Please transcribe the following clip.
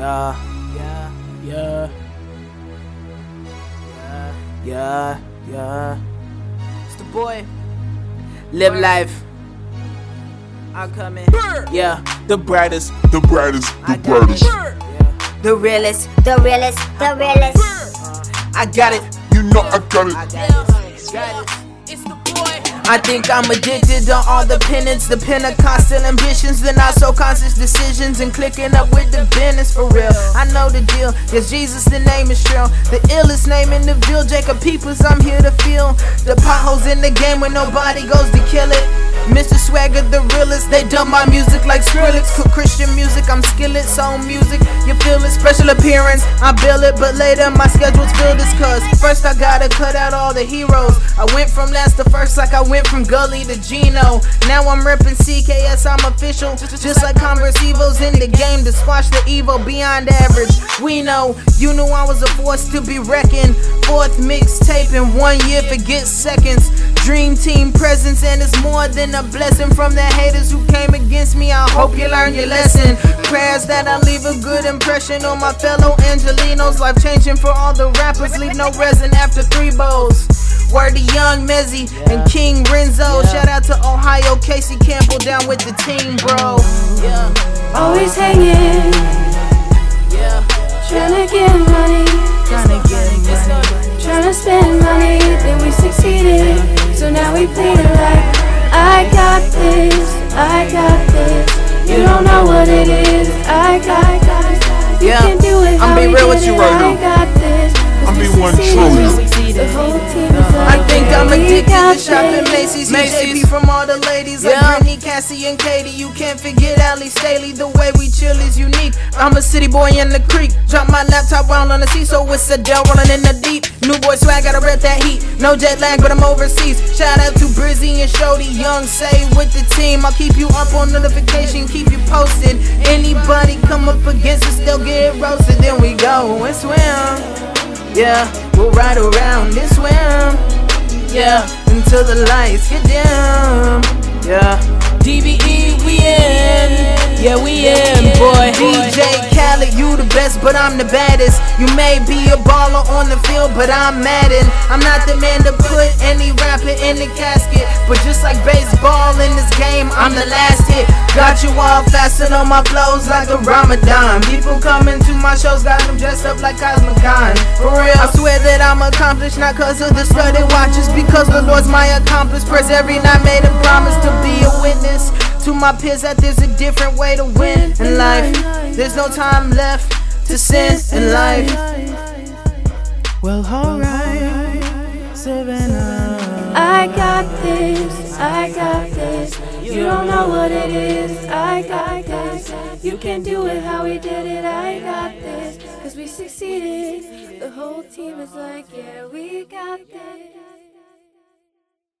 Yeah, yeah, yeah. Yeah, yeah, yeah. It's the boy. Live life. I'm coming. Yeah, the brightest. the brightest, the brightest. Yeah, The realest, the realest, the realest. Uh, I got it. You know I got it. I got it. Got it. It's the boy. I think I'm addicted to all the penance, the Pentecostal ambitions, the not so conscious decisions, and clicking up with the business for real. I know the deal. Yes, Jesus, the name is Trill. The illest name in the ville, Jacob Peoples, I'm here to feel. The potholes in the game when nobody goes to kill it. Mr. Swagger, the realest, they dump my music like Skrillex. Cook Christian music, I'm skillet, soul music. You feel it, special appearance, I bill it, but later my schedule's filled as cuz. First I gotta cut out all the heroes. I went from last to first like I went from Gully to Gino. Now I'm reppin' CKS, I'm official. Just like Converse Evos in the game to squash the evil beyond average. We know, you knew I was a force to be reckoned. Fourth mixtape in one year, forget seconds. Dream team presence, and it's more than a blessing from the haters who came against me. I hope you learned your lesson. Prayers that I leave a good impression on my fellow Angelenos. Life changing for all the rappers, leave no resin after three bowls. Word to Young Mezzy and King Renzo. Shout out to Ohio, Casey Campbell down with the team, bro. Yeah, Always hanging, yeah. trying to get money, Trying to get money. trying to spend money. Then we succeeded, so now we plead it like I got this, I got this. You don't know what it is, I got this. You Yeah, can do it. I'm how be real with you right now. Macy's from all the ladies like Yeah. Brittany, Cassie, and Katie. You can't forget Ali Staley. The way we chill is unique. I'm a city boy in the creek. Drop my laptop round on the sea, so it's a Dell rolling in the deep. New boy swag, gotta rep that heat. No jet lag, but I'm overseas. Shout out to Brizzy and Shody, Young Say with the team. I'll keep you up on notification, keep you posted. Anybody come up against us, they'll get roasted. Then we go and swim. Yeah, we'll ride around and swim. Yeah, until the lights get dim. Yeah, DBE, we in. Yeah, we in, boy. DJ Khaled, you the best, but I'm the baddest. You may be a baller on the field, but I'm Madden. I'm not the man to put any rapper in the casket. But just like baseball in this game, I'm the last hit. Got you all fastened on my flows like a Ramadan. People coming to my shows, got them dressed up like Cosmic Con. For real, I swear I'm accomplished, not cause of the studded watches, because the Lord's my accomplice. Prayers every night, made a promise to be a witness to my peers that there's a different way to win in life. There's no time left to sin in life. Well, alright, Savannah. I got this, I got this. You don't know what it is, I got this. You can do it how we did it, I got this. Cause we succeeded. The whole team is like, yeah, we got this.